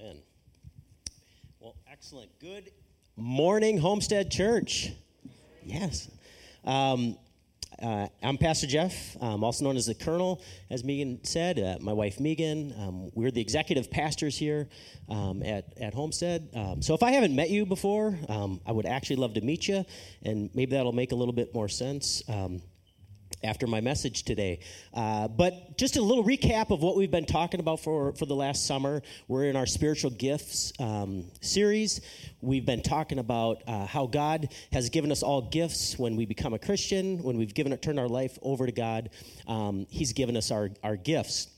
Amen. Well, excellent. Good morning, Homestead Church. Yes. Um, uh, I'm Pastor Jeff, um, also known as the Colonel, as Megan said. Uh, my wife Megan. Um, we're the executive pastors here um, at, at Homestead. Um, so if I haven't met you before, um, I would actually love to meet you, and maybe that'll make a little bit more sense. After my message today. Uh, but just a little recap of what we've been talking about for, for the last summer. We're in our spiritual gifts um, series. We've been talking about uh, how God has given us all gifts when we become a Christian, when we've given turned our life over to God. Um, he's given us our, our gifts.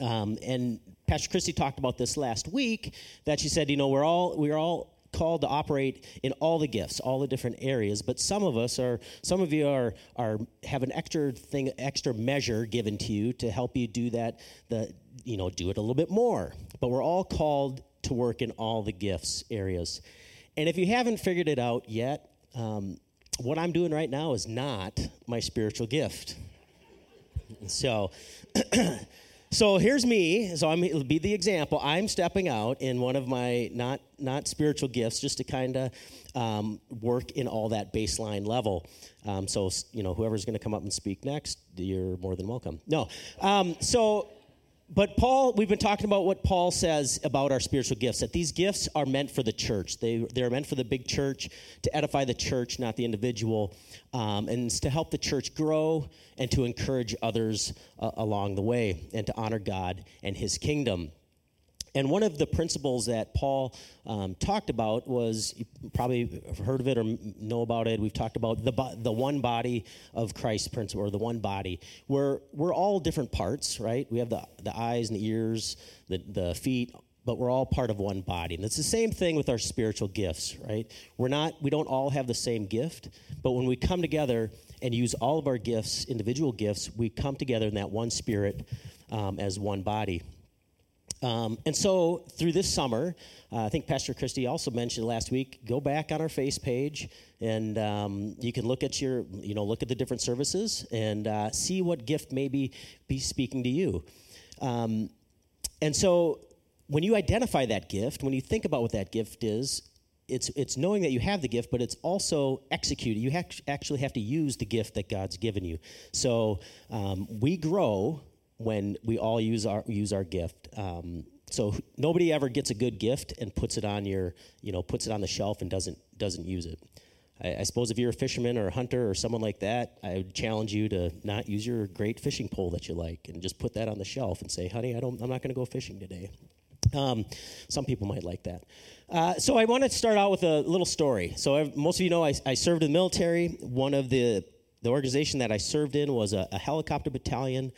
Um, and Pastor Christy talked about this last week that she said, you know, we're all we're all called to operate in all the gifts, all the different areas. But some of us are, some of you are, are have an extra thing, extra measure given to you to help you do that. The you know do it a little bit more. But we're all called to work in all the gifts areas. And if you haven't figured it out yet, um, what I'm doing right now is not my spiritual gift. So. So here's me. So I'm be the example. I'm stepping out in one of my not not spiritual gifts, just to kind of um, work in all that baseline level. Um, so you know, whoever's going to come up and speak next, you're more than welcome. No. Um, so but Paul, we've been talking about what Paul says about our spiritual gifts, that these gifts are meant for the church. They, they're meant for the big church, to edify the church, not the individual, um, and to help the church grow and to encourage others uh, along the way and to honor God and his kingdom. And one of the principles that Paul um, talked about was you probably heard of it or know about it. We've talked about the, the one body of Christ principle, or the one body, where we're all different parts, right? We have the, the eyes and the ears, the, the feet, but we're all part of one body. And it's the same thing with our spiritual gifts, right? We're not, we don't all have the same gift, but when we come together and use all of our gifts, individual gifts, we come together in that one spirit um, as one body. Um, and so through this summer, uh, I think Pastor Christie also mentioned last week. Go back on our face page, and um, you can look at your, you know, look at the different services and uh, see what gift maybe be, speaking to you. Um, and so, when you identify that gift, when you think about what that gift is, it's it's knowing that you have the gift, but it's also executing. You ha- actually have to use the gift that God's given you. So um, we grow when we all use our use our gift. Um, so nobody ever gets a good gift and puts it on your, you know, puts it on the shelf and doesn't doesn't use it. I, I suppose if you're a fisherman or a hunter or someone like that, I would challenge you to not use your great fishing pole that you like and just put that on the shelf and say, "Honey, I don't, I'm not going to go fishing today." Um, some people might like that. Uh, so I want to start out with a little story. So I've, most of you know I, I, served in the military. One of the the organization that I served in was a, a helicopter battalion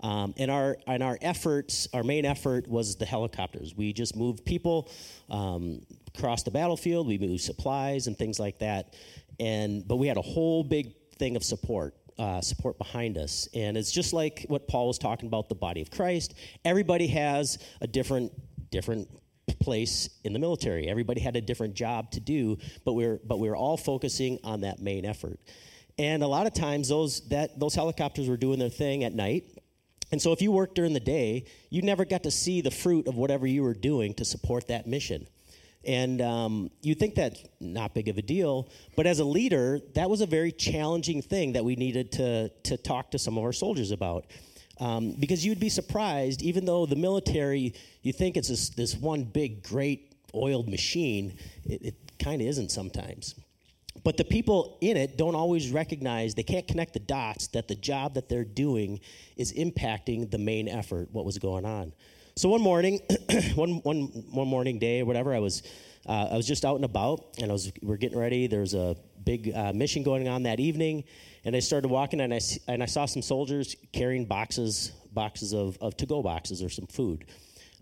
um, and our and our efforts, our main effort was the helicopters. We just moved people um, across the battlefield. We moved supplies and things like that. And but we had a whole big thing of support. Uh, support behind us. And it's just like what Paul was talking about the body of Christ. Everybody has a different, different place in the military. Everybody had a different job to do, but we we're but we we're all focusing on that main effort. And a lot of times those that those helicopters were doing their thing at night, and so, if you worked during the day, you never got to see the fruit of whatever you were doing to support that mission. And um, you think that's not big of a deal, but as a leader, that was a very challenging thing that we needed to, to talk to some of our soldiers about. Um, because you'd be surprised, even though the military, you think it's this, this one big, great oiled machine, it, it kind of isn't sometimes. But the people in it don't always recognize, they can't connect the dots that the job that they're doing is impacting the main effort, what was going on. So one morning, one, one, one morning day or whatever, I was, uh, I was just out and about, and I was, we are getting ready. There was a big uh, mission going on that evening, and I started walking, and I, and I saw some soldiers carrying boxes, boxes of, of to-go boxes or some food.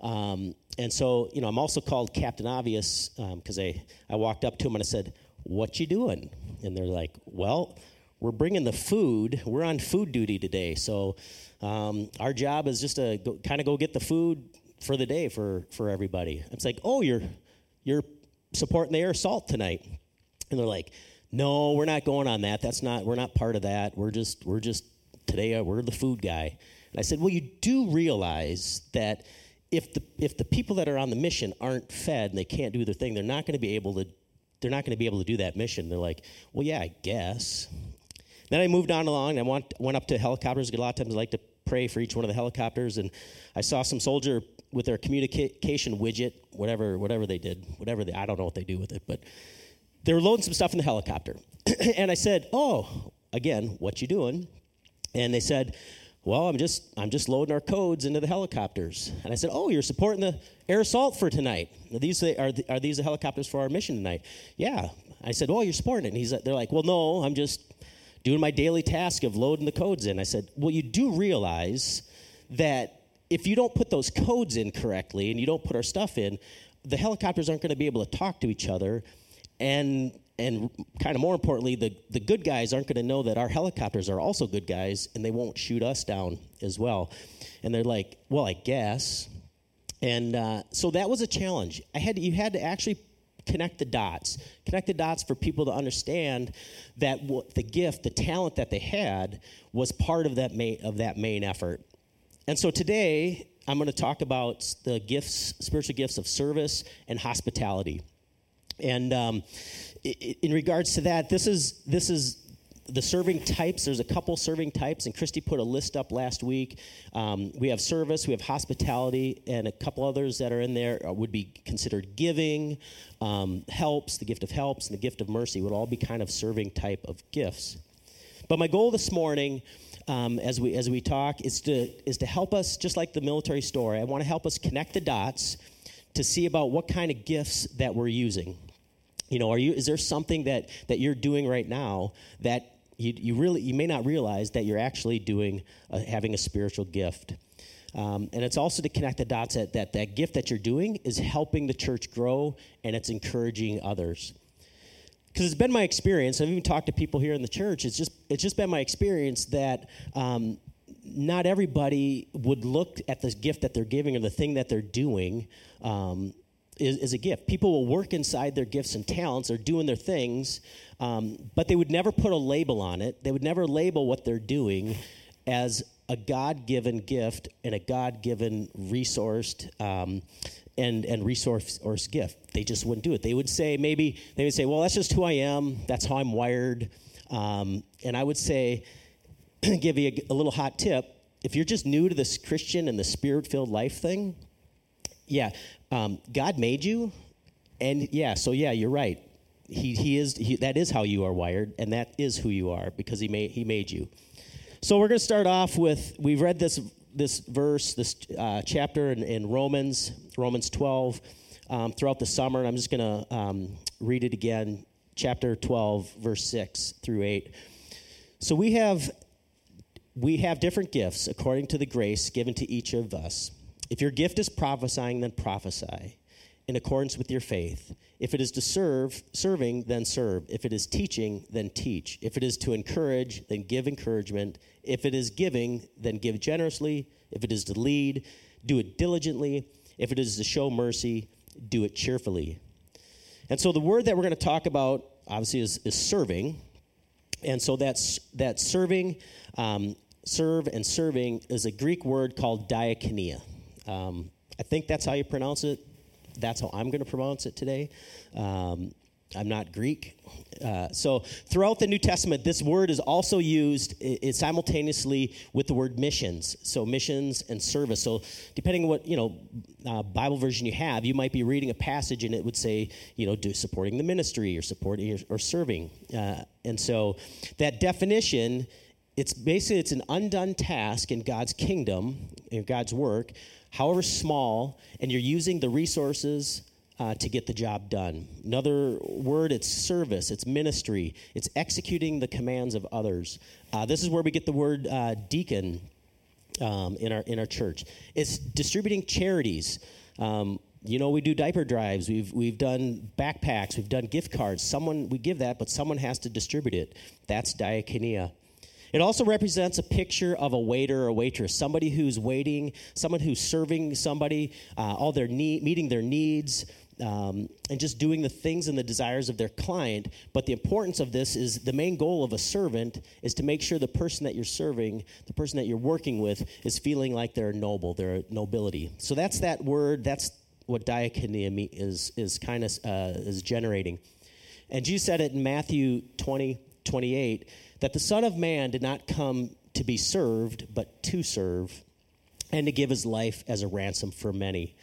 Um, and so, you know, I'm also called Captain Obvious because um, I, I walked up to him and I said, what you doing? And they're like, well, we're bringing the food. We're on food duty today. So um, our job is just to kind of go get the food for the day for, for everybody. It's like, oh, you're, you're supporting the air assault tonight. And they're like, no, we're not going on that. That's not, we're not part of that. We're just, we're just, today, uh, we're the food guy. And I said, well, you do realize that if the if the people that are on the mission aren't fed and they can't do their thing, they're not going to be able to they're not going to be able to do that mission. They're like, well, yeah, I guess. Then I moved on along. I went, went up to helicopters. A lot of times I like to pray for each one of the helicopters, and I saw some soldier with their communication widget, whatever whatever they did, whatever they I don't know what they do with it, but they were loading some stuff in the helicopter, and I said, "Oh, again, what you doing?" And they said, well, I'm just I'm just loading our codes into the helicopters. And I said, "Oh, you're supporting the air assault for tonight. Are these the, are, the, are these the helicopters for our mission tonight?" Yeah. I said, "Oh, you're supporting it." And he's they're like, "Well, no, I'm just doing my daily task of loading the codes in." I said, "Well, you do realize that if you don't put those codes in correctly and you don't put our stuff in, the helicopters aren't going to be able to talk to each other and and kind of more importantly, the, the good guys aren't going to know that our helicopters are also good guys and they won't shoot us down as well. And they're like, well, I guess. And uh, so that was a challenge. I had to, you had to actually connect the dots, connect the dots for people to understand that what the gift, the talent that they had, was part of that main, of that main effort. And so today, I'm going to talk about the gifts, spiritual gifts of service and hospitality. And um, in regards to that, this is this is the serving types. There's a couple serving types, and Christy put a list up last week. Um, we have service, we have hospitality, and a couple others that are in there would be considered giving, um, helps, the gift of helps, and the gift of mercy would all be kind of serving type of gifts. But my goal this morning. Um, as we as we talk is to is to help us just like the military story. I want to help us connect the dots to see about what kind of gifts that we're using you know, are you, is there something that, that you're doing right now that you, you really, you may not realize that you're actually doing, uh, having a spiritual gift? Um, and it's also to connect the dots that, that that gift that you're doing is helping the church grow and it's encouraging others. Because it's been my experience, I've even talked to people here in the church, it's just, it's just been my experience that um, not everybody would look at the gift that they're giving or the thing that they're doing um, is, is, a gift. People will work inside their gifts and talents, they're doing their things, um, but they would never put a label on it. They would never label what they're doing as a God given gift and a God given resourced um, and, and resource or gift. They just wouldn't do it. They would say, maybe, they would say, well, that's just who I am, that's how I'm wired. Um, and I would say, give you a, a little hot tip. If you're just new to this Christian and the spirit filled life thing, yeah, um, God made you, and yeah, so yeah, you're right. He, he is he, that is how you are wired, and that is who you are because he made he made you. So we're going to start off with we've read this this verse this uh, chapter in, in, Romans Romans 12 um, throughout the summer, and I'm just going to um, read it again. Chapter 12, verse 6 through 8. So we have we have different gifts according to the grace given to each of us. If your gift is prophesying, then prophesy in accordance with your faith. If it is to serve, serving, then serve. If it is teaching, then teach. If it is to encourage, then give encouragement. If it is giving, then give generously. If it is to lead, do it diligently. If it is to show mercy, do it cheerfully. And so the word that we're going to talk about, obviously, is, is serving. And so that's that serving, um, serve and serving is a Greek word called diakonia. Um, I think that's how you pronounce it. That's how I'm going to pronounce it today. Um, I'm not Greek. Uh, so throughout the New Testament, this word is also used simultaneously with the word missions. So missions and service. So depending on what you know uh, Bible version you have, you might be reading a passage and it would say you know do, supporting the ministry or supporting or, or serving. Uh, and so that definition, it's basically it's an undone task in God's kingdom in God's work however small, and you're using the resources uh, to get the job done. Another word, it's service, it's ministry, it's executing the commands of others. Uh, this is where we get the word uh, deacon um, in, our, in our church. It's distributing charities. Um, you know, we do diaper drives. We've we've done backpacks. We've done gift cards. Someone we give that, but someone has to distribute it. That's diakonia. It also represents a picture of a waiter or waitress, somebody who's waiting, someone who's serving somebody, uh, all their need, meeting their needs, um, and just doing the things and the desires of their client. But the importance of this is the main goal of a servant is to make sure the person that you're serving, the person that you're working with, is feeling like they're noble, they're nobility. So that's that word. That's what diakonia is is kind of uh, is generating. And Jesus said it in Matthew 20, 28, that the Son of Man did not come to be served, but to serve, and to give his life as a ransom for many.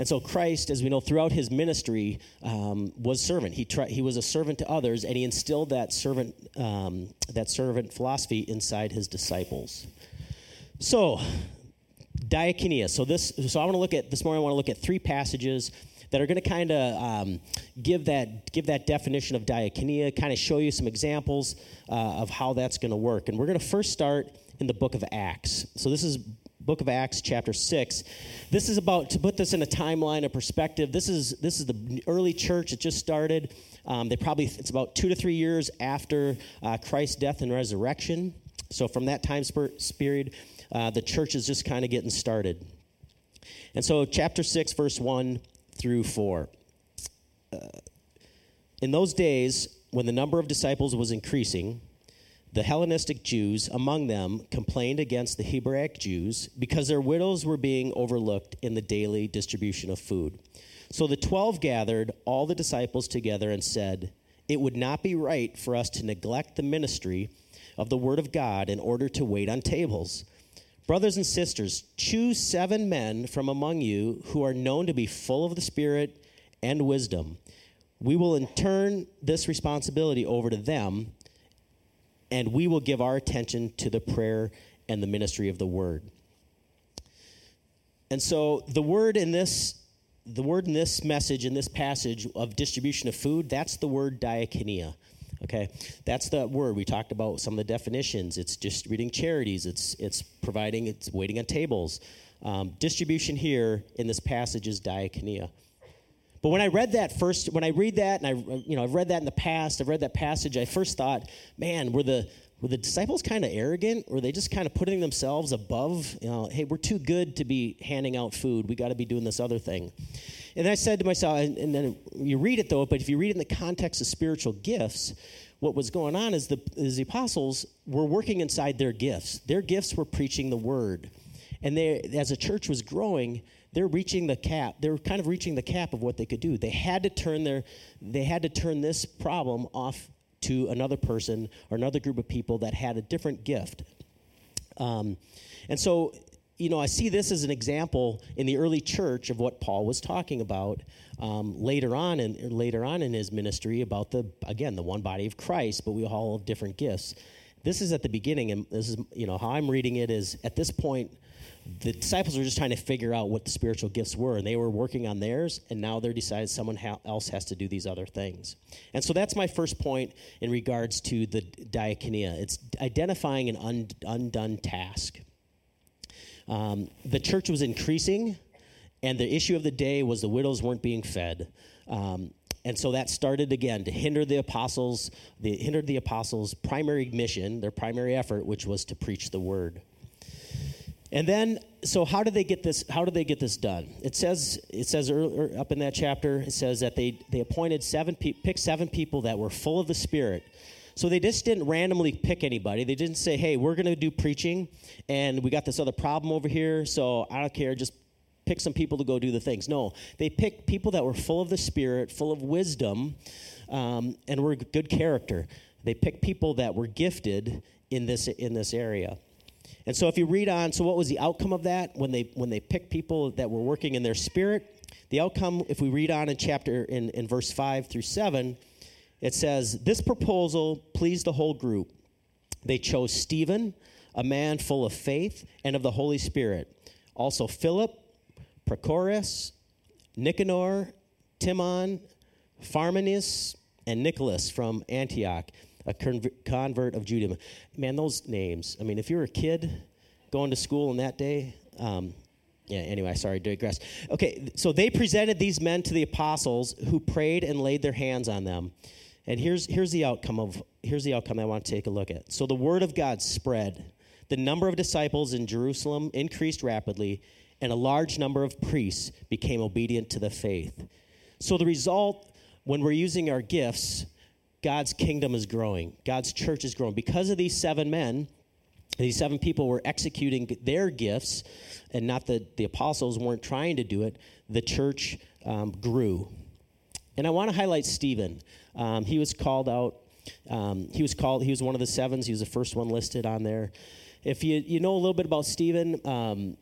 And so Christ, as we know, throughout his ministry, um, was servant. He, tri- he was a servant to others, and he instilled that servant, um, that servant philosophy inside his disciples. So, diakonia. So this, so I want to look at this morning. I want to look at three passages that are going to kind of um, give that give that definition of diakonia, kind of show you some examples uh, of how that's going to work. And we're going to first start in the book of Acts. So this is book of acts chapter 6 this is about to put this in a timeline of perspective this is this is the early church it just started um, they probably it's about two to three years after uh, christ's death and resurrection so from that time period uh, the church is just kind of getting started and so chapter 6 verse 1 through 4 uh, in those days when the number of disciples was increasing the Hellenistic Jews among them complained against the Hebraic Jews because their widows were being overlooked in the daily distribution of food. So the twelve gathered all the disciples together and said, It would not be right for us to neglect the ministry of the Word of God in order to wait on tables. Brothers and sisters, choose seven men from among you who are known to be full of the Spirit and wisdom. We will in turn this responsibility over to them and we will give our attention to the prayer and the ministry of the word. And so the word in this the word in this message in this passage of distribution of food, that's the word diakonia. Okay, that's the word we talked about. Some of the definitions. It's distributing charities. It's it's providing. It's waiting on tables. Um, distribution here in this passage is diakonia. But when I read that first, when I read that, and I, you know, I've read that in the past, I've read that passage, I first thought, man, were the, were the disciples kind of arrogant? Were they just kind of putting themselves above, you know, hey, we're too good to be handing out food. We got to be doing this other thing. And I said to myself, and, and then you read it though, but if you read it in the context of spiritual gifts, what was going on is the, is the apostles were working inside their gifts. Their gifts were preaching the word. And they, as a church was growing, they're reaching the cap. They're kind of reaching the cap of what they could do. They had to turn their, they had to turn this problem off to another person or another group of people that had a different gift. Um, and so, you know, I see this as an example in the early church of what Paul was talking about um, later on and later on in his ministry about the again the one body of Christ, but we all have different gifts. This is at the beginning, and this is you know how I'm reading it is at this point the disciples were just trying to figure out what the spiritual gifts were, and they were working on theirs, and now they're decided someone ha- else has to do these other things. And so that's my first point in regards to the diakonia. It's identifying an un- undone task. Um, the church was increasing, and the issue of the day was the widows weren't being fed. Um, and so that started again to hinder the apostles, the hindered the apostles' primary mission, their primary effort, which was to preach the word. And then, so how did they get this? How did they get this done? It says, it says earlier, up in that chapter, it says that they they appointed seven, pe- picked seven people that were full of the Spirit. So they just didn't randomly pick anybody. They didn't say, "Hey, we're going to do preaching, and we got this other problem over here, so I don't care. Just pick some people to go do the things." No, they picked people that were full of the Spirit, full of wisdom, um, and were good character. They picked people that were gifted in this in this area. And so if you read on, so what was the outcome of that when they when they picked people that were working in their spirit? The outcome, if we read on in chapter in, in verse five through seven, it says, This proposal pleased the whole group. They chose Stephen, a man full of faith and of the Holy Spirit. Also Philip, Prochorus, Nicanor, Timon, Parmenas, and Nicholas from Antioch a convert of Judaism. Man, those names. I mean, if you're a kid going to school in that day, um, yeah, anyway, sorry, digress. Okay, so they presented these men to the apostles who prayed and laid their hands on them. And here's, here's the outcome of here's the outcome I want to take a look at. So the word of God spread. The number of disciples in Jerusalem increased rapidly, and a large number of priests became obedient to the faith. So the result, when we're using our gifts, God's kingdom is growing. God's church is growing. Because of these seven men, these seven people were executing their gifts, and not that the apostles weren't trying to do it, the church um, grew. And I want to highlight Stephen. Um, he was called out. Um, he was called. He was one of the sevens. He was the first one listed on there. If you you know a little bit about Stephen, um,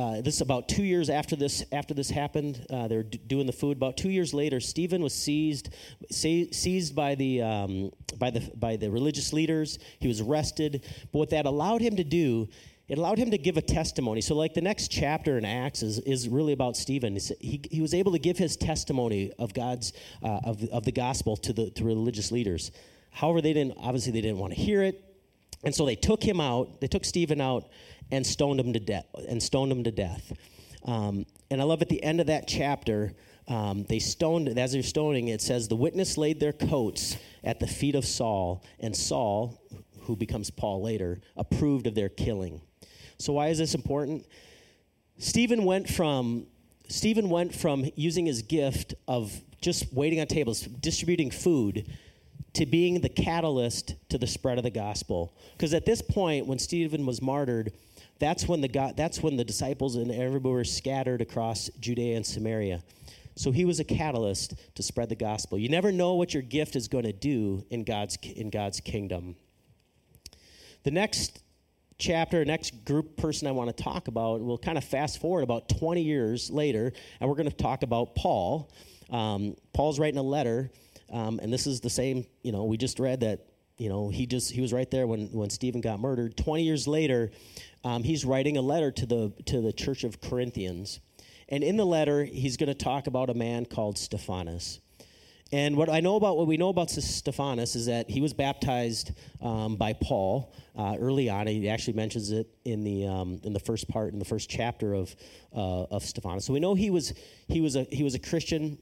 uh, this is about two years after this after this happened. Uh, they're d- doing the food. About two years later, Stephen was seized seized by the um, by the by the religious leaders. He was arrested. But what that allowed him to do, it allowed him to give a testimony. So, like the next chapter in Acts is, is really about Stephen. He, he was able to give his testimony of God's uh, of, of the gospel to the to religious leaders. However, they didn't obviously they didn't want to hear it, and so they took him out. They took Stephen out and stoned him to death. And stoned him to death. Um, and I love at the end of that chapter, um, they stoned. As they're stoning, it says the witness laid their coats at the feet of Saul, and Saul, who becomes Paul later, approved of their killing. So why is this important? Stephen went from Stephen went from using his gift of just waiting on tables, distributing food, to being the catalyst to the spread of the gospel. Because at this point, when Stephen was martyred, that's when the God, that's when the disciples and everybody were scattered across Judea and Samaria. So he was a catalyst to spread the gospel. You never know what your gift is going to do in God's in God's kingdom. The next chapter, next group person I want to talk about, we'll kind of fast forward about 20 years later, and we're going to talk about Paul. Um, Paul's writing a letter, um, and this is the same. You know, we just read that. You know, he just he was right there when when Stephen got murdered. 20 years later, um, he's writing a letter to the to the church of Corinthians, and in the letter, he's going to talk about a man called Stephanas. And what I know about what we know about Stephanas is that he was baptized um, by Paul uh, early on. He actually mentions it in the um, in the first part in the first chapter of uh, of Stephanas. So we know he was he was a he was a Christian,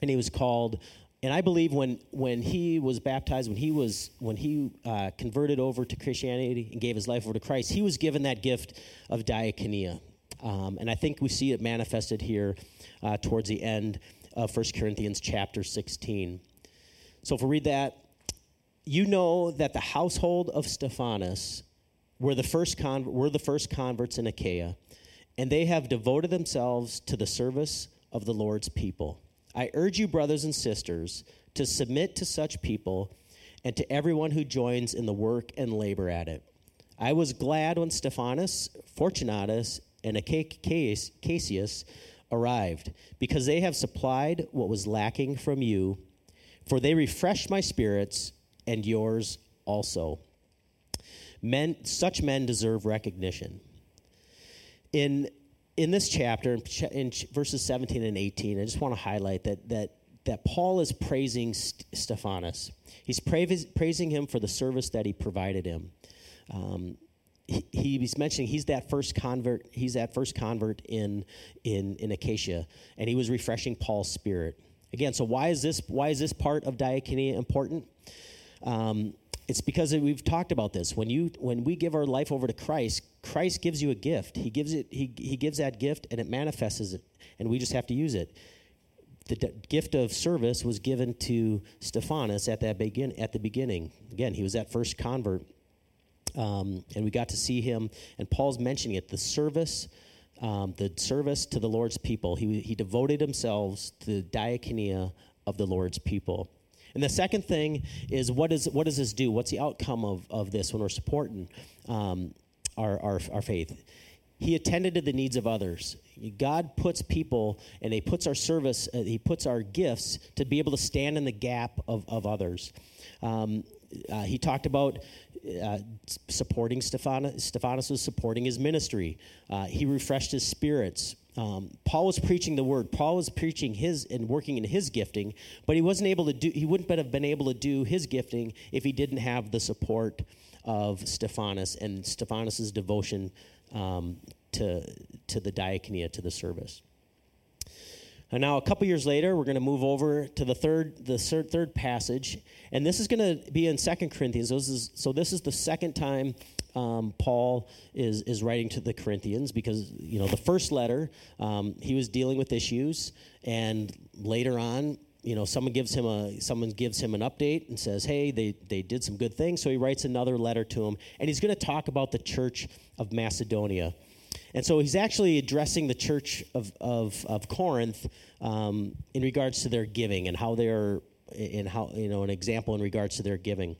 and he was called. And I believe when when he was baptized, when he was when he uh, converted over to Christianity and gave his life over to Christ, he was given that gift of diakonia. Um, and I think we see it manifested here uh, towards the end of 1 Corinthians chapter 16. So if we read that, you know that the household of Stephanas were the first, con- were the first converts in Achaia, and they have devoted themselves to the service of the Lord's people. I urge you, brothers and sisters, to submit to such people and to everyone who joins in the work and labor at it. I was glad when Stephanas, Fortunatus, and Achaicus arrived, because they have supplied what was lacking from you, for they refreshed my spirits and yours also. Men, such men deserve recognition. In in this chapter, in verses 17 and 18, I just want to highlight that that that Paul is praising Stephanas. He's praising him for the service that he provided him. Um, he, he's mentioning he's that first convert. He's that first convert in in in Achaia, and he was refreshing Paul's spirit. Again, so why is this why is this part of diakonia important? Um, it's because we've talked about this. When you when we give our life over to Christ, Christ gives you a gift. He gives it. He he gives that gift, and it manifests it, and we just have to use it. The d- gift of service was given to Stephanas at that begin at the beginning. Again, he was that first convert um, and we got to see him. And Paul's mentioning it the service, um, the service to the Lord's people. He, he devoted himself to the diakonia of the Lord's people. And the second thing is what, is, what does this do? What's the outcome of, of this when we're supporting um, our, our, our faith? He attended to the needs of others. God puts people and He puts our service, uh, He puts our gifts to be able to stand in the gap of, of others. Um, uh, he talked about uh, supporting Stephanas. Stephanas was supporting his ministry. Uh, he refreshed his spirits. Um, Paul was preaching the word. Paul was preaching his and working in his gifting, but he wasn't able to do. He wouldn't have been able to do his gifting if he didn't have the support of Stephanas and Stephanas's devotion um, to to the diakonia, to the service. And now, a couple years later, we're going to move over to the third, the third, passage, and this is going to be in Second Corinthians. This is, so this is the second time um, Paul is is writing to the Corinthians because you know the first letter um, he was dealing with issues, and later on, you know, someone gives him a someone gives him an update and says, "Hey, they they did some good things." So he writes another letter to him, and he's going to talk about the church of Macedonia. And so he's actually addressing the church of, of, of Corinth um, in regards to their giving and how they're, in how, you know, an example in regards to their giving.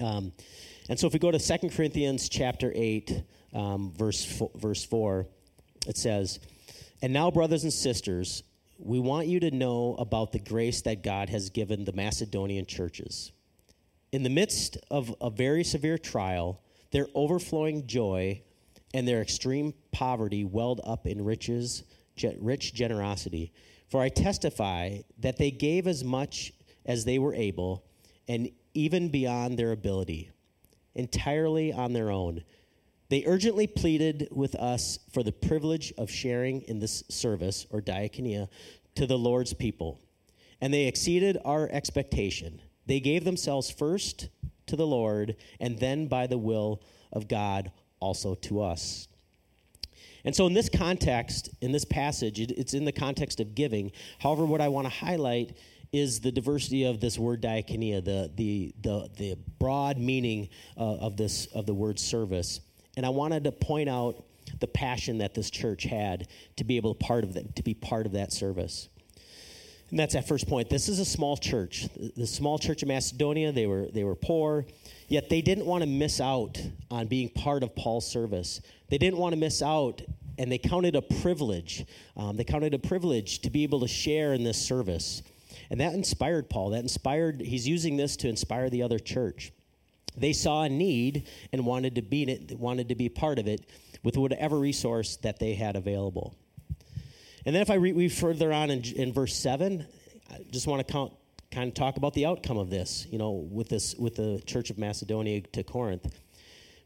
Um, and so if we go to 2 Corinthians chapter 8, um, verse, four, verse 4, it says, And now, brothers and sisters, we want you to know about the grace that God has given the Macedonian churches. In the midst of a very severe trial, their overflowing joy and their extreme poverty welled up in riches, rich generosity. For I testify that they gave as much as they were able, and even beyond their ability, entirely on their own. They urgently pleaded with us for the privilege of sharing in this service, or diakonia, to the Lord's people. And they exceeded our expectation. They gave themselves first to the Lord, and then by the will of God also to us. And so, in this context, in this passage, it, it's in the context of giving. However, what I want to highlight is the diversity of this word diakonia, the, the, the, the broad meaning uh, of, this, of the word service. And I wanted to point out the passion that this church had to be able to, part of that, to be part of that service. And that's that first point. This is a small church. The small church of Macedonia, they were, they were poor. Yet they didn't want to miss out on being part of Paul's service. They didn't want to miss out, and they counted a privilege. Um, they counted a privilege to be able to share in this service. And that inspired Paul. That inspired, he's using this to inspire the other church. They saw a need and wanted to be it, wanted to be part of it with whatever resource that they had available. And then if I read further on in, in verse 7, I just want to count, kind of talk about the outcome of this, you know, with this with the church of Macedonia to Corinth. But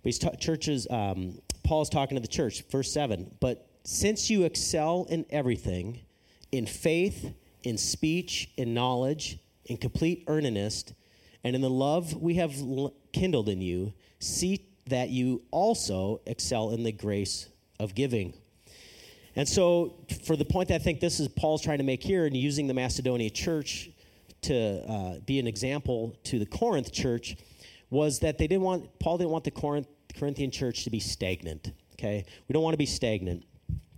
he's ta- churches. Um, Paul's talking to the church, verse seven. But since you excel in everything, in faith, in speech, in knowledge, in complete earnestness, and in the love we have kindled in you, see that you also excel in the grace of giving. And so, for the point that I think this is Paul's trying to make here, and using the Macedonia church to uh, be an example to the Corinth church was that they didn't want, Paul didn't want the Corinth, Corinthian church to be stagnant, okay? We don't want to be stagnant.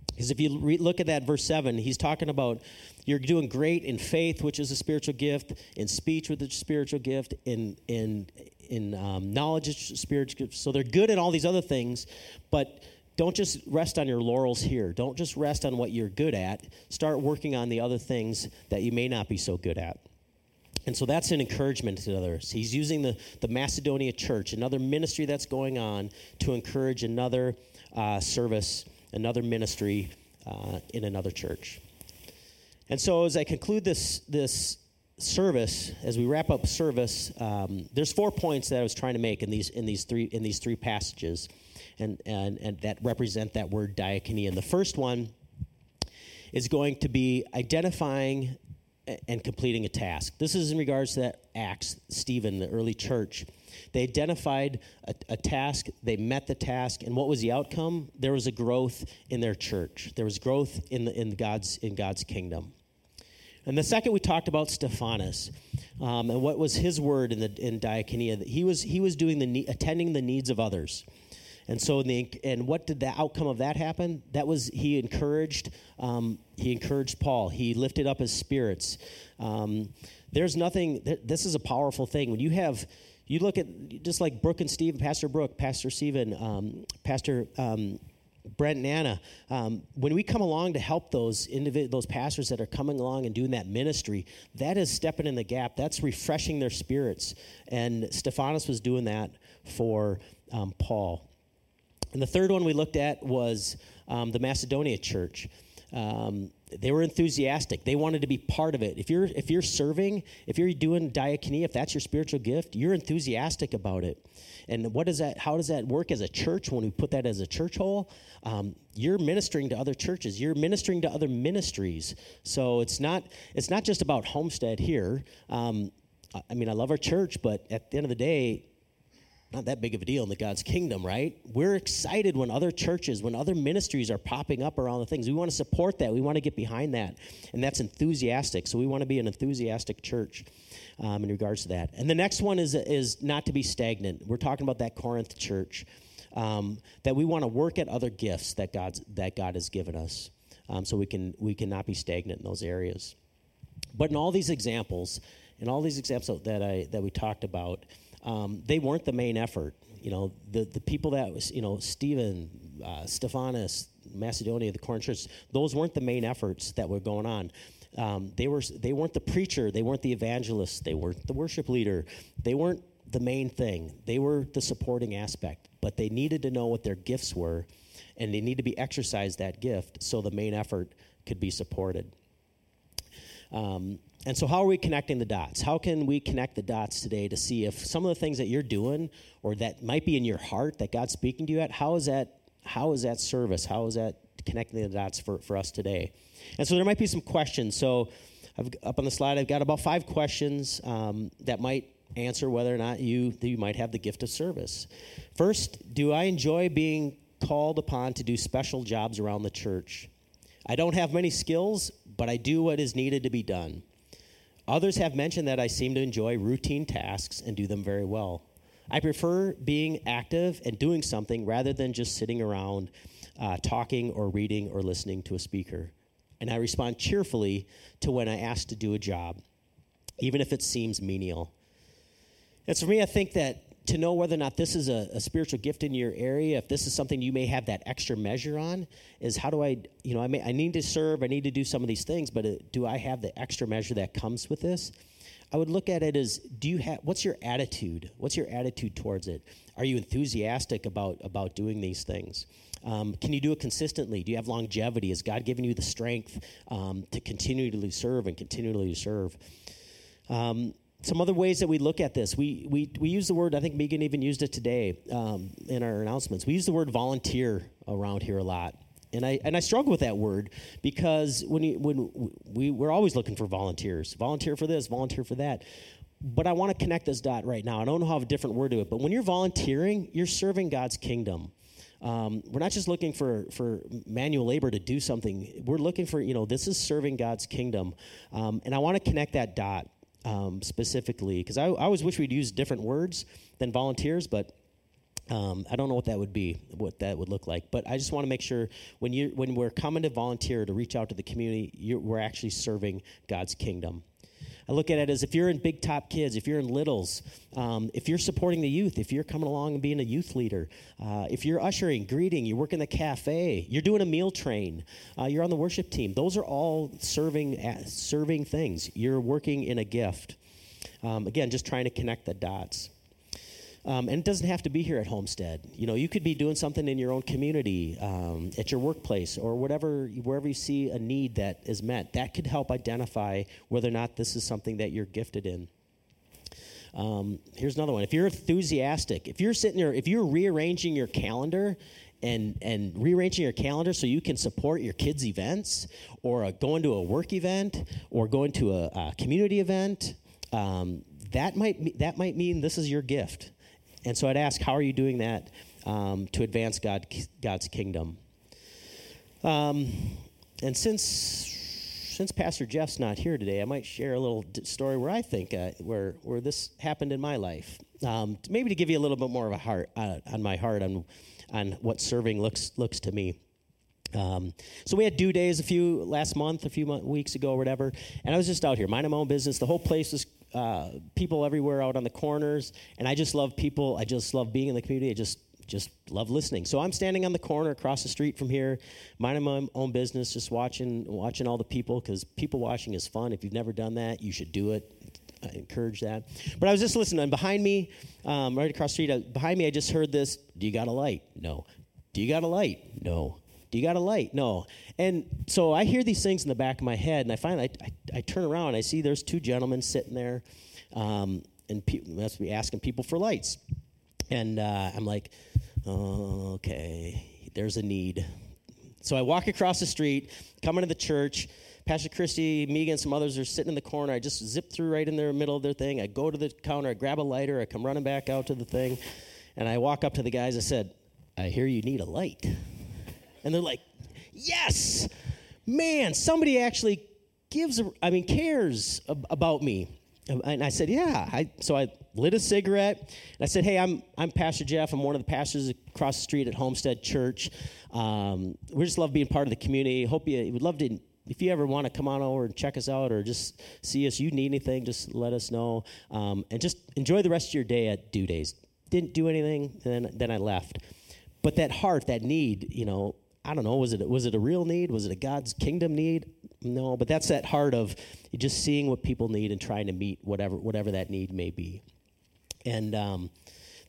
Because if you re- look at that verse 7, he's talking about you're doing great in faith, which is a spiritual gift, in speech, with a spiritual gift, in, in, in um, knowledge, spiritual gift. So they're good at all these other things, but don't just rest on your laurels here. Don't just rest on what you're good at. Start working on the other things that you may not be so good at. And so that's an encouragement to others. He's using the, the Macedonia church, another ministry that's going on, to encourage another uh, service, another ministry uh, in another church. And so as I conclude this, this service, as we wrap up service, um, there's four points that I was trying to make in these, in these, three, in these three passages and, and, and that represent that word diakonia. And the first one is going to be identifying and completing a task. This is in regards to that Acts, Stephen, the early church. They identified a, a, task, they met the task, and what was the outcome? There was a growth in their church. There was growth in, the, in, God's, in God's kingdom. And the second, we talked about Stephanas, um, and what was his word in, the, in diakonia. He was, he was doing the, attending the needs of others. And so, the, and what did the outcome of that happen? That was he encouraged. Um, he encouraged Paul. He lifted up his spirits. Um, there's nothing. This is a powerful thing when you have. You look at just like Brooke and Steve, Pastor Brooke, Pastor Stephen, um, Pastor um, Brent and Anna. Um, when we come along to help those individ- those pastors that are coming along and doing that ministry, that is stepping in the gap. That's refreshing their spirits. And Stephanas was doing that for um, Paul. And the third one we looked at was um, the Macedonia church. Um, they were enthusiastic. They wanted to be part of it. If you're if you're serving, if you're doing diakonia, if that's your spiritual gift, you're enthusiastic about it. And what does that? How does that work as a church when we put that as a church whole? Um, you're ministering to other churches. You're ministering to other ministries. So it's not it's not just about Homestead here. Um, I mean, I love our church, but at the end of the day, not that big of a deal in the God's kingdom, right? We're excited when other churches, when other ministries are popping up around the things. We want to support that. We want to get behind that. And that's enthusiastic. So we want to be an enthusiastic church um, in regards to that. And the next one is, is not to be stagnant. We're talking about that Corinth church. Um, that we want to work at other gifts that God's that God has given us, um, so we can we cannot be stagnant in those areas. But in all these examples, in all these examples that I that we talked about, um, they weren't the main effort. You know, the, the people that was, you know, Stephen, uh, Stephanas, Macedonia, the Corinth church, those weren't the main efforts that were going on. Um, they, were, they weren't the preacher, they weren't the evangelist, they weren't the worship leader, they weren't the main thing. They were the supporting aspect, but they needed to know what their gifts were, and they need to be exercised that gift so the main effort could be supported. Um, and so, how are we connecting the dots? How can we connect the dots today to see if some of the things that you're doing or that might be in your heart that God's speaking to you at, how is that, how is that service? How is that connecting the dots for, for us today? And so, there might be some questions. So, I've, up on the slide, I've got about five questions um, that might answer whether or not you, you might have the gift of service. First, do I enjoy being called upon to do special jobs around the church? I don't have many skills, but I do what is needed to be done. Others have mentioned that I seem to enjoy routine tasks and do them very well. I prefer being active and doing something rather than just sitting around uh, talking or reading or listening to a speaker. And I respond cheerfully to when I ask to do a job, even if it seems menial. And for me, I think that to know whether or not this is a, a, spiritual gift in your area, if this is something you may have that extra measure on, is how do I, you know, I, may, I need to serve, I need to do some of these things, but uh, do I have the extra measure that comes with this? I would look at it as do you have what's your attitude? What's your attitude towards it? Are you enthusiastic about about doing these things? Um, can you do it consistently? Do you have longevity? Has God given you the strength um, to continually serve and continually serve? Um, some other ways that we look at this. We, we, we use the word, I think Megan even used it today um, in our announcements. We use the word volunteer around here a lot. And I, and I struggle with that word because when, you, when we, we're always looking for volunteers volunteer for this, volunteer for that. But I want to connect this dot right now. I don't know how a different word to it, but when you're volunteering, you're serving God's kingdom. Um, we're not just looking for, for manual labor to do something. We're looking for, you know, this is serving God's kingdom. Um, and I want to connect that dot um, specifically because I, I, always wish we'd use different words than volunteers, but um, I don't know what that would be, what that would look like. But I just want to make sure when you when we're coming to volunteer to reach out to the community, we're actually serving God's kingdom. I look at it as if you're in Big Top Kids, if you're in Littles, um, if you're supporting the youth, if you're coming along and being a youth leader, uh, if you're ushering, greeting, you work in the cafe, you're doing a meal train, uh, you're on the worship team. Those are all serving uh, serving things. You're working in a gift. Um, again, just trying to connect the dots. Um, and it doesn't have to be here at Homestead. You know, you could be doing something in your own community, um, at your workplace, or whatever, wherever you see a need that is met. That could help identify whether or not this is something that you're gifted in. Um, here's another one. If you're enthusiastic, if you're sitting there, if you're rearranging your calendar and and rearranging your calendar so you can support your kids' events, or going to a work event, or going to a, a community event, um, that might that might mean this is your gift. And so I'd ask, how are you doing that um, to advance God, God's kingdom? Um, and since since Pastor Jeff's not here today, I might share a little story where I think uh, where where this happened in my life. Um, maybe to give you a little bit more of a heart uh, on my heart on on what serving looks looks to me. Um, so we had due days a few last month, a few weeks ago, or whatever, and I was just out here minding my own business. The whole place was uh, people everywhere out on the corners, and I just love people. I just love being in the community. I just just love listening. So I'm standing on the corner across the street from here, minding my own business, just watching watching all the people because people watching is fun. If you've never done that, you should do it. I encourage that. But I was just listening. And behind me, um, right across the street, uh, behind me, I just heard this. Do you got a light? No. Do you got a light? No. Do you got a light? No. And so I hear these things in the back of my head, and I finally I, I, I turn around, and I see there's two gentlemen sitting there, um, and pe- must be asking people for lights. And uh, I'm like, oh, okay, there's a need. So I walk across the street, come into the church. Pastor Christie, me, and some others are sitting in the corner. I just zip through right in the middle of their thing. I go to the counter, I grab a lighter, I come running back out to the thing. And I walk up to the guys. I said, I hear you need a light. And they're like, Yes, man, somebody actually gives, a, I mean, cares ab- about me. And I said, Yeah. I, so I lit a cigarette. And I said, Hey, I'm, I'm Pastor Jeff. I'm one of the pastors across the street at Homestead Church. Um, we just love being part of the community. Hope you would love to if you ever want to come on over and check us out or just see us, you need anything, just let us know. Um, and just enjoy the rest of your day at Due Days. Didn't do anything, then, then I left. But that heart, that need, you know, I don't know, was it, was it a real need? Was it a God's kingdom need? No, but that's that heart of just seeing what people need and trying to meet whatever, whatever that need may be. And um,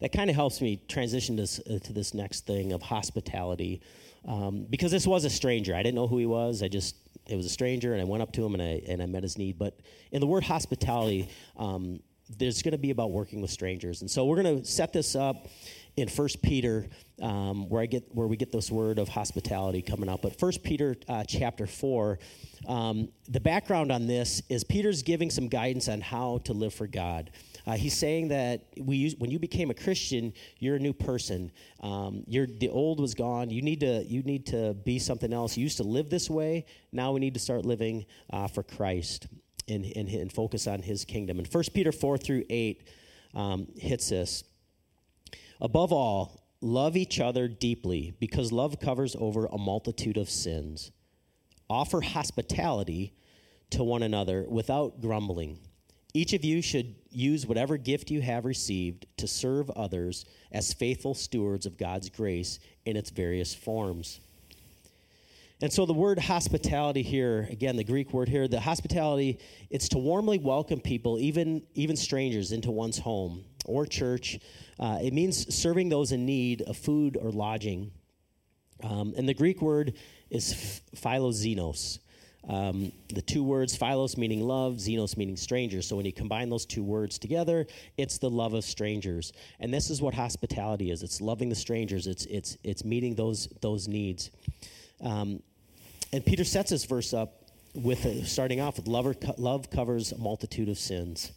that kind of helps me transition this, uh, to this next thing of hospitality. Um, because this was a stranger. I didn't know who he was. I just it was a stranger, and I went up to him and I and I met his need. But in the word hospitality, um, there's going to be about working with strangers, and so we're going to set this up in First Peter, um, where I get where we get this word of hospitality coming up. But First Peter uh, chapter four, um, the background on this is Peter's giving some guidance on how to live for God. Uh, he's saying that we use, when you became a Christian, you're a new person. Um, you're, the old was gone. You need to you need to be something else. You used to live this way. Now we need to start living uh, for Christ and, and, and, focus on His kingdom. And 1 Peter four through eight um, hits this. Above all, love each other deeply because love covers over a multitude of sins. Offer hospitality to one another without grumbling. Each of you should use whatever gift you have received to serve others as faithful stewards of God's grace in its various forms. And so the word hospitality here, again, the Greek word here, the hospitality, it's to warmly welcome people, even, even strangers, into one's home or church. Uh, it means serving those in need of food or lodging. Um, and the Greek word is philoxenos. Um, the two words, philos meaning love, xenos meaning strangers. So when you combine those two words together, it's the love of strangers. And this is what hospitality is. It's loving the strangers. It's it's it's meeting those those needs. Um, and Peter sets this verse up with a, starting off with love, love covers a multitude of sins.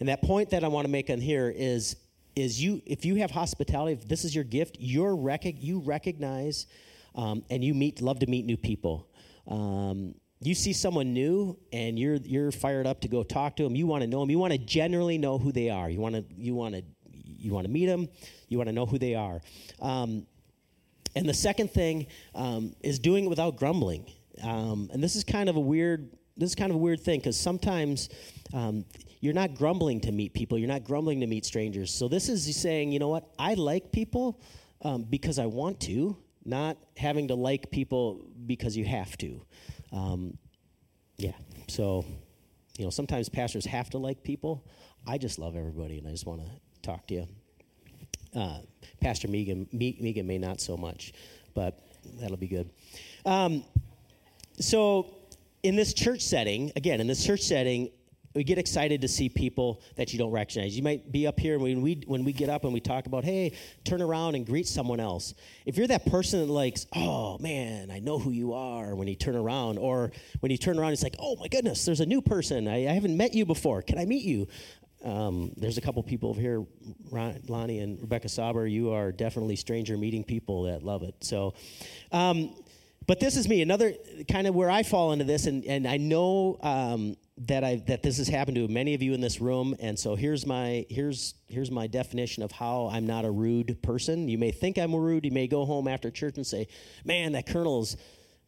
And that point that I want to make on here is is you if you have hospitality, if this is your gift, you're rec- you recognize um, and you meet love to meet new people. Um, you see someone new and you're you're fired up to go talk to them. You want to know them. You want to generally know who they are. You want to you want to you want to meet them. You want to know who they are. Um, and the second thing um, is doing it without grumbling. Um, and this is kind of a weird this is kind of a weird thing because sometimes um, you're not grumbling to meet people. You're not grumbling to meet strangers. So this is saying, you know what? I like people um, because I want to, not having to like people because you have to. Um, yeah, so, you know, sometimes pastors have to like people. I just love everybody, and I just want to talk to you. Uh, Pastor Megan, Megan may not so much, but that'll be good. Um, so, in this church setting, again, in this church setting, we get excited to see people that you don't recognize. You might be up here when we when we get up and we talk about, hey, turn around and greet someone else. If you're that person that likes, oh man, I know who you are when you turn around, or when you turn around, it's like, oh my goodness, there's a new person. I, I haven't met you before. Can I meet you? Um, there's a couple people over here, Ron, Lonnie and Rebecca Sauber. You are definitely stranger meeting people that love it. So. Um, but this is me, another kind of where I fall into this, and, and I know um, that I that this has happened to many of you in this room, and so here's my here's here's my definition of how I'm not a rude person. You may think I'm rude. You may go home after church and say, "Man, that colonel's."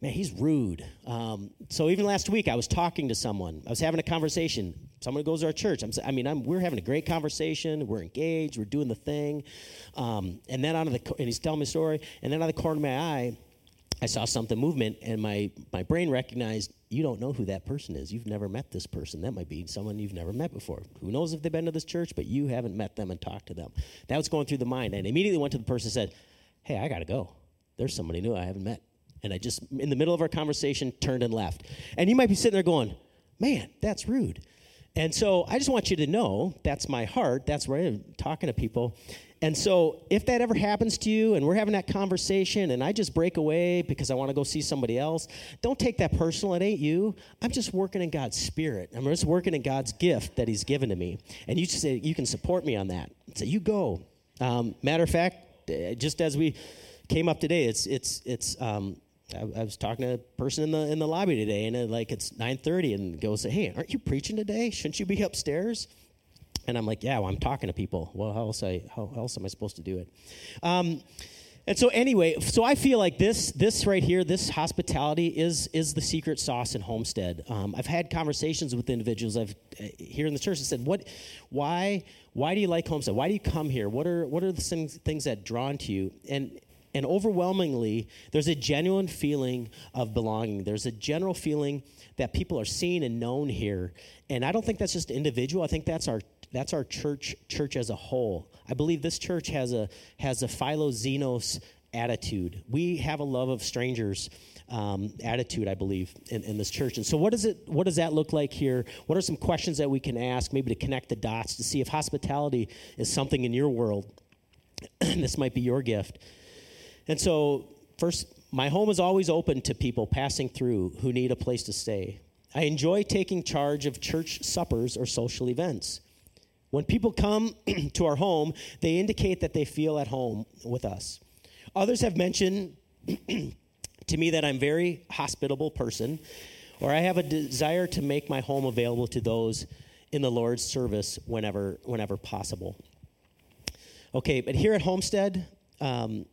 Man, he's rude. Um, so even last week, I was talking to someone. I was having a conversation. Someone goes to our church. I'm, I mean, I'm, we're having a great conversation. We're engaged. We're doing the thing. Um, and then out of the, and he's telling me a story. And then out of the corner of my eye, I saw something movement, and my my brain recognized you don't know who that person is. You've never met this person. That might be someone you've never met before. Who knows if they've been to this church, but you haven't met them and talked to them. That was going through the mind. And immediately went to the person and said, Hey, I got to go. There's somebody new I haven't met. And I just, in the middle of our conversation, turned and left. And you might be sitting there going, Man, that's rude. And so I just want you to know that's my heart. That's where I'm talking to people. And so, if that ever happens to you and we're having that conversation and I just break away because I want to go see somebody else, don't take that personal. It ain't you. I'm just working in God's spirit. I'm just working in God's gift that He's given to me. And you say, you can support me on that. So you go. Um, matter of fact, uh, just as we came up today, it's it's it's. Um, I, was talking to a person in the in the lobby today, and it, like it's nine thirty, and goes, "Hey, aren't you preaching today? Shouldn't you be upstairs?" And I'm like, "Yeah, well, I'm talking to people. Well, how else I how else am I supposed to do it?" Um, and so anyway, so I feel like this this right here, this hospitality is is the secret sauce in Homestead. Um, I've had conversations with individuals I've uh, here in the church and said, "What, why, why do you like Homestead? Why do you come here? What are what are the things things that drawn to you?" And and overwhelmingly, there's a genuine feeling of belonging. There's a general feeling that people are seen and known here, and I don't think that's just individual. I think that's our that's our church church as a whole. I believe this church has a has a philoxenos attitude. We have a love of strangers um, attitude, I believe, in, in this church. And so, what does it? What does that look like here? What are some questions that we can ask, maybe to connect the dots to see if hospitality is something in your world? this might be your gift. And so, first, my home is always open to people passing through who need a place to stay. I enjoy taking charge of church suppers or social events. When people come to our home, they indicate that they feel at home with us. Others have mentioned to me that I'm very hospitable person, or I have a desire to make my home available to those in the Lord's service whenever whenever possible. Okay, but here at Homestead, um,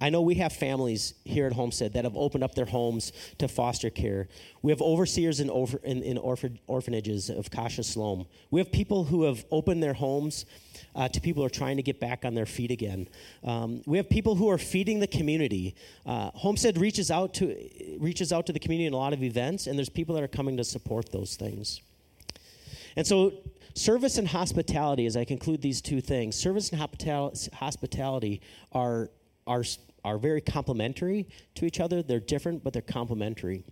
I know we have families here at Homestead that have opened up their homes to foster care. We have overseers in, in, in orphan, orphanages of Kasha Sloan. We have people who have opened their homes uh, to people who are trying to get back on their feet again. Um, we have people who are feeding the community. Uh, Homestead reaches out to reaches out to the community in a lot of events, and there's people that are coming to support those things. And so, service and hospitality, as I conclude these two things, service and hospitality are are are very complementary to each other. They're different, but they're complementary.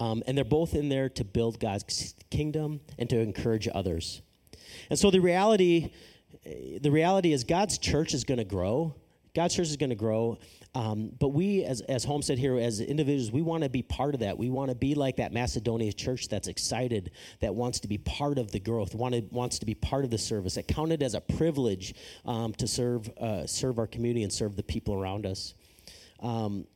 Um, and they're both in there to build God's kingdom and to encourage others. And so the reality, the reality is God's church is going to grow. God's church is going to grow. Um, but we, as, as Homestead here, as individuals, we want to be part of that. We want to be like that Macedonia church that's excited, that wants to be part of the growth, wanted, wants to be part of the service, that counted as a privilege um, to serve, uh, serve our community and serve the people around us. Um,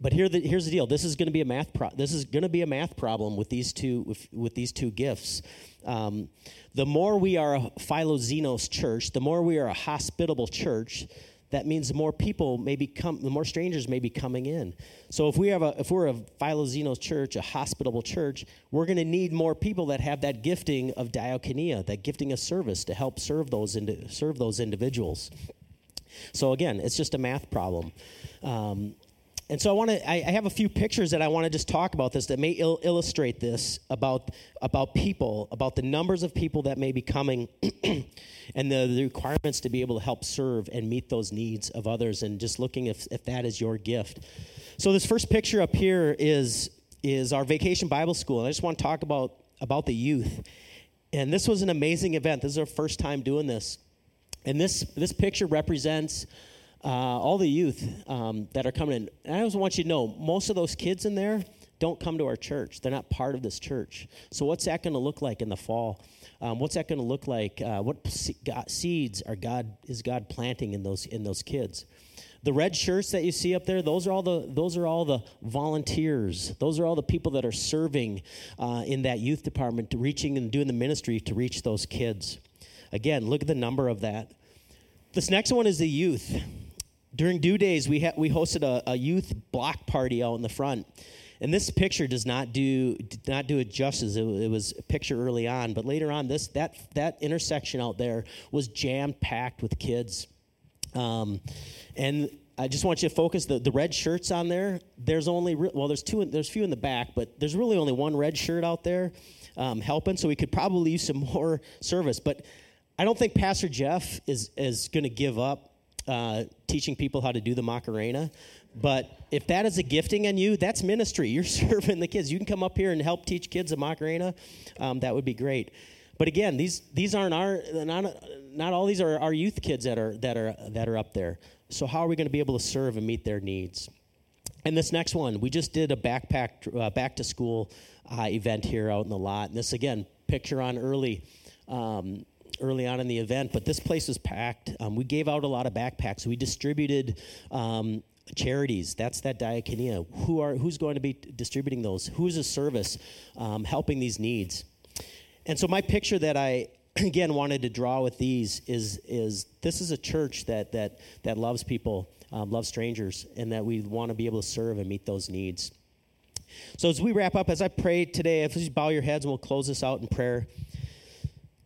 but here the, here's the deal. This is going to be a math. Pro- this is going to be a math problem with these two with, with these two gifts. Um, the more we are a philoxenos church, the more we are a hospitable church, that means more people may become, the more strangers may be coming in. So if we have a, if we're a philoxenos church, a hospitable church, we're going to need more people that have that gifting of diakonia, that gifting of service to help serve those serve those individuals. So again, it's just a math problem. Um, and so I want to. I, I, have a few pictures that I want to just talk about this that may il- illustrate this about about people, about the numbers of people that may be coming, and the, the, requirements to be able to help serve and meet those needs of others, and just looking if if that is your gift. So this first picture up here is is our vacation Bible school, and I just want to talk about about the youth. And this was an amazing event. This is our first time doing this, and this this picture represents uh, all the youth um, that are coming in. And I also want you to know most of those kids in there don't come to our church. They're not part of this church. So what's that going to look like in the fall? Um, what's that going to look like? Uh, what seeds are God is God planting in those in those kids? The red shirts that you see up there, those are all the those are all the volunteers. Those are all the people that are serving uh, in that youth department, reaching and doing the ministry to reach those kids. Again, look at the number of that. This next one is the youth during Dew Days, we, ha- we hosted a, a youth block party out in the front. And this picture does not do did not do it justice. It, it, was a picture early on, but later on, this that that intersection out there was jam packed with kids. Um, and I just want you to focus the, the red shirts on there. There's only re- well, there's two. There's few in the back, but there's really only one red shirt out there um, helping. So we could probably use some more service. But I don't think Pastor Jeff is is going to give up uh, teaching people how to do the Macarena. But if that is a gifting in you, that's ministry. You're serving the kids. You can come up here and help teach kids the Macarena. Um, that would be great. But again, these these aren't our not not all these are our youth kids that are that are that are up there. So how are we going to be able to serve and meet their needs? And this next one, we just did a backpack uh, back to school uh, event here out in the lot. And this again, picture on early. Um, early on in the event, but this place was packed. Um, we gave out a lot of backpacks. We distributed um, charities. That's that diakonia. Who are who's going to be distributing those? Who's a service um, helping these needs? And so my picture that I again wanted to draw with these is is this is a church that that that loves people, um, loves strangers, and that we want to be able to serve and meet those needs. So as we wrap up, as I pray today, if you bow your heads and we'll close this out in prayer.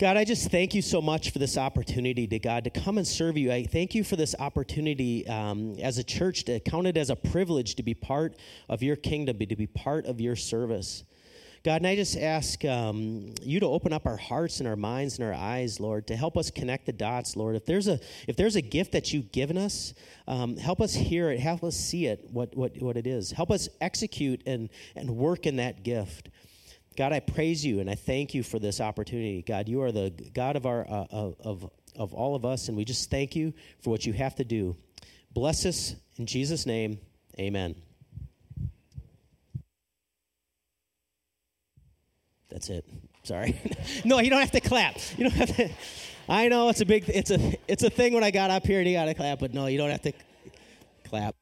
God, I just thank you so much for this opportunity to God to come and serve you. I thank you for this opportunity um, as a church to count it as a privilege to be part of your kingdom, to be part of your service. God, and I just ask um, you to open up our hearts and our minds and our eyes, Lord, to help us connect the dots, Lord. If there's a if there's a gift that you've given us, um, help us hear it, help us see it, what what what it is. Help us execute and and work in that gift. God, I praise you and I thank you for this opportunity. God, you are the God of our uh, of of all of us, and we just thank you for what you have to do. Bless us in Jesus' name. Amen. That's it. Sorry. no, you don't have to clap. You don't have to. I know it's a big. It's a. It's a thing when I got up here and you got to clap, but no, you don't have to clap.